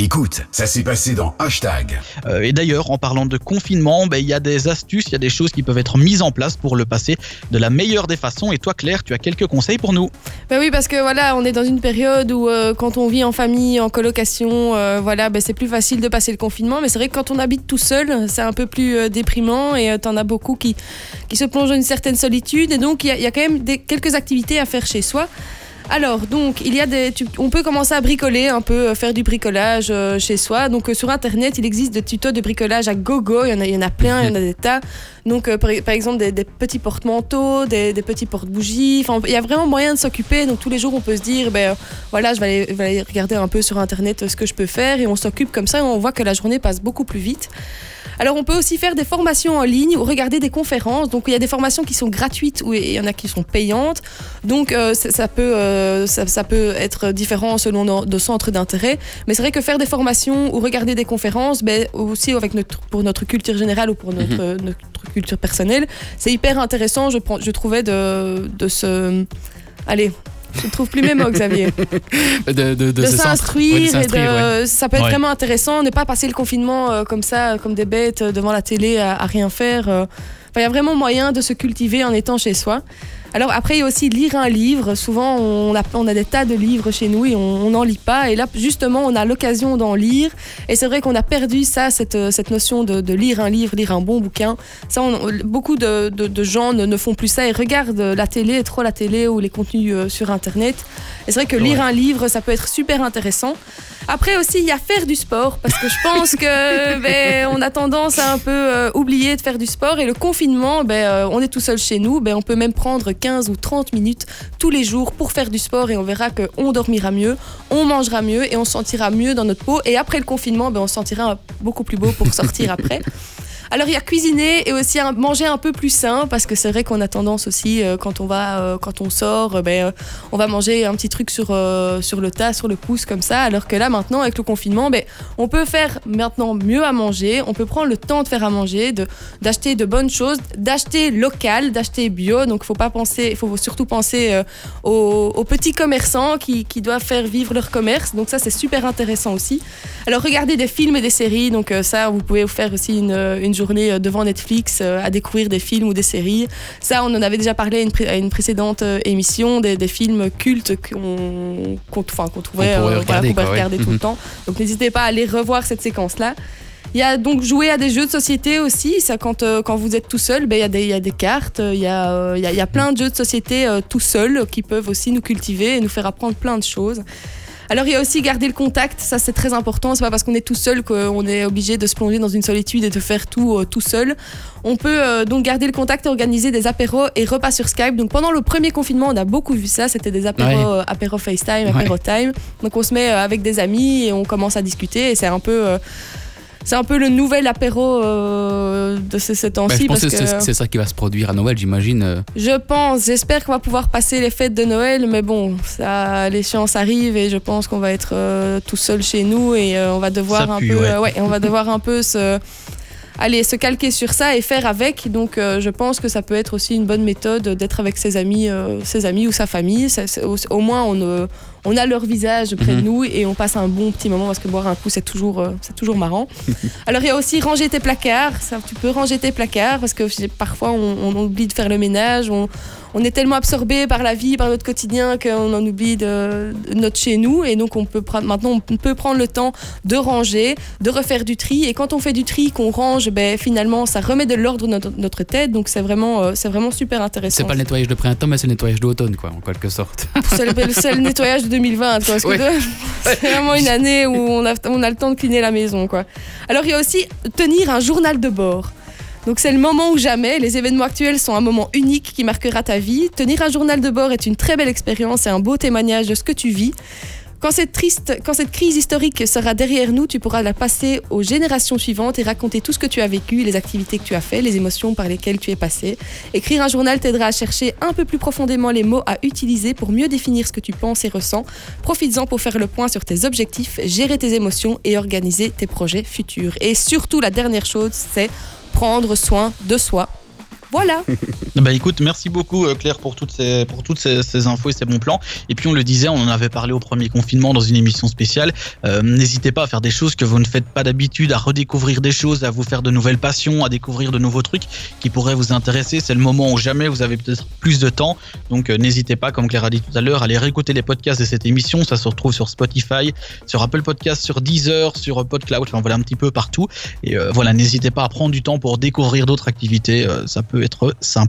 Écoute, ça s'est passé dans Hashtag. Euh, et d'ailleurs, en parlant de confinement, ben, il y a des astuces, il y a des choses qui peuvent être mises en place pour le passer de la meilleure des façons. Et toi, Claire, tu as quelques conseils pour nous Ben oui, parce que voilà, on est dans une période où euh, quand on vit en famille, en colocation, euh, voilà, ben, c'est plus facile de passer le confinement. Mais c'est vrai que quand on habite tout seul, c'est un peu plus euh, déprimant et euh, t'en as beaucoup qui, qui se plongent dans une certaine solitude. Et donc, il y, a- il y a quand même des, quelques activités à faire chez soi. Alors, donc, il y a des, tu- on peut commencer à bricoler un peu, euh, faire du bricolage euh, chez soi. Donc, euh, sur Internet, il existe des tutos de bricolage à gogo. Il y en a, il y en a plein, il y en a des tas. Donc, euh, par, par exemple, des, des petits porte-manteaux, des, des petits porte-bougies. Enfin, il y a vraiment moyen de s'occuper. Donc, tous les jours, on peut se dire, ben voilà, je vais, aller, je vais aller regarder un peu sur Internet ce que je peux faire. Et on s'occupe comme ça. Et on voit que la journée passe beaucoup plus vite. Alors, on peut aussi faire des formations en ligne ou regarder des conférences. Donc, il y a des formations qui sont gratuites ou il y en a qui sont payantes. Donc, euh, ça, ça peut, euh, ça, ça peut être différent selon nos, nos centres d'intérêt. Mais c'est vrai que faire des formations ou regarder des conférences, ben, aussi avec notre, pour notre culture générale ou pour notre, notre culture personnelle, c'est hyper intéressant, je, je trouvais, de, de se. Allez. Je ne trouve plus mes mots, Xavier De, de, de, de se centre- s'instruire ouais, et ouais. ça peut être Ouais. vraiment intéressant ne pas passer le confinement euh, comme ça comme des bêtes euh, devant la télé à, à rien faire euh. Enfin, il y a vraiment moyen de se cultiver en étant chez soi. Alors après il y a aussi lire un livre. Souvent on a, on a des tas de livres chez nous et on n'en lit pas. Et là justement on a l'occasion d'en lire. Et c'est vrai qu'on a perdu ça cette, euh, cette notion de, de lire un livre lire un bon bouquin. Ça on- beaucoup de, de- de gens ne, ne font plus ça et regardent la télé trop la télé ou les contenus euh, sur internet. Et c'est vrai que lire un livre, ça peut être super intéressant. Après aussi, il y a faire du sport, parce que je pense que ben, on a tendance à un peu euh, oublier de faire du sport. Et le confinement, ben, euh, on est tout seul chez nous, ben, on peut même prendre 15 ou 30 minutes tous les jours pour faire du sport et on verra qu'on dormira mieux, on mangera mieux et on se sentira mieux dans notre peau. Et après le confinement, ben, on se sentira beaucoup plus beau pour sortir après. Alors il y a cuisiner et aussi manger un peu plus sain parce que c'est vrai qu'on a tendance aussi euh, quand on va euh, quand on sort euh, ben, on va manger un petit truc sur sur le tas sur le pouce comme ça. Alors que là maintenant avec le confinement ben on peut faire maintenant mieux à manger. On peut prendre le temps de faire à manger d'acheter de bonnes choses d'acheter local d'acheter bio. Donc faut pas penser faut surtout penser aux, petits commerçants qui, qui doivent faire vivre leur commerce. Donc ça c'est super intéressant aussi. Alors regardez des films et des séries, donc ça vous pouvez vous faire aussi une, une journée euh, devant Netflix euh, à découvrir des films ou des séries. Ça on en avait déjà parlé à une, pré- à une précédente euh, émission, des, des films cultes qu'on enfin, qu'on trouvait, Qu'on pourrait euh, regarder, ouais. tout le Mhm. temps. Donc n'hésitez pas à aller revoir cette séquence-là. Il y a donc jouer à des jeux de société aussi. Ça, quand, euh, quand vous êtes tout seul, ben, il y, a des- il y a des cartes, il y, a, euh, il y, a, il y a plein de jeux de société euh, tout seuls qui peuvent aussi nous cultiver et nous faire apprendre plein de choses. Alors il y a aussi garder le contact, ça c'est très important. C'est pas parce qu'on est tout seul qu'on est obligé de se plonger dans une solitude et de faire tout euh, tout seul. On peut euh, donc garder le contact organiser des apéros et repas sur Skype. Donc pendant le premier confinement, on a beaucoup vu ça. C'était des apéros, Ouais. euh, apéros FaceTime, apéros time. Donc on se met avec des amis et on commence à discuter. Et c'est un peu c'est un peu le nouvel apéro euh, de ce, ce Bah, temps-ci je pense parce que que c'est ça qui va se produire à Noël, j'imagine. euh. je pense, j'espère qu'on va pouvoir passer les fêtes de Noël, mais bon, ça, l'échéance arrive et je pense qu'on va être euh, tout seul chez nous et euh, on va devoir Ça un pue, peu, ouais. euh, ouais, on va devoir un peu se, aller se calquer sur ça et faire avec. Donc, euh, je pense que ça peut être aussi une bonne méthode d'être avec ses amis, euh, ses amis ou sa famille. Ça- au, au moins, on, euh, on a leur visage près de Mhm. nous et on passe un bon petit moment parce que boire un coup, c'est toujours, c'est toujours marrant. Alors, il y a aussi ranger tes placards. Ça, tu peux ranger tes placards parce que parfois, on, on oublie de faire le ménage. On, on est tellement absorbé par la vie, par notre quotidien, qu'on en oublie de, de notre chez nous. Et donc, on peut prendre, maintenant, on peut prendre le temps de ranger, de refaire du tri. Et quand on fait du tri, qu'on range, ben, finalement, ça remet de l'ordre dans notre, notre tête. Donc, c'est vraiment, euh, c'est vraiment super intéressant. C'est pas le nettoyage de printemps, mais c'est le nettoyage d'automne, quoi, en quelque sorte. C'est le, seul nettoyage de 2020. Quoi, parce que Ouais. c'est vraiment une année où on a, on a le temps de cleaner la maison. Quoi. Alors, il y a aussi tenir un journal de bord. Donc c'est le moment ou jamais. Les événements actuels sont un moment unique qui marquera ta vie. Tenir un journal de bord est une très belle expérience et un beau témoignage de ce que tu vis. Quand cette, triste, quand cette crise historique sera derrière nous, tu pourras la passer aux générations suivantes et raconter tout ce que tu as vécu, les activités que tu as fait, les émotions par lesquelles tu es passé. Écrire un journal t'aidera à chercher un peu plus profondément les mots à utiliser pour mieux définir ce que tu penses et ressens. Profites-en pour faire le point sur tes objectifs, gérer tes émotions et organiser tes projets futurs. Et surtout, la dernière chose, c'est prendre soin de soi. Voilà. Bah écoute, merci beaucoup euh, Claire pour toutes ces pour toutes ces, infos et ces bons plans. Et puis on le disait, on en avait parlé au premier confinement dans une émission spéciale. Euh, N'hésitez pas à faire des choses que vous ne faites pas d'habitude, à redécouvrir des choses, à vous faire de nouvelles passions, à découvrir de nouveaux trucs qui pourraient vous intéresser. C'est le moment où jamais vous avez peut-être plus de temps. Donc euh, n'hésitez pas, comme Claire a dit tout à l'heure, à aller réécouter les podcasts de cette émission. Ça se retrouve sur Spotify, sur Apple Podcasts, sur Deezer, sur Podcloud, enfin voilà un petit peu partout. Et voilà, n'hésitez pas à prendre du temps pour découvrir d'autres activités. Ça peut être sympa.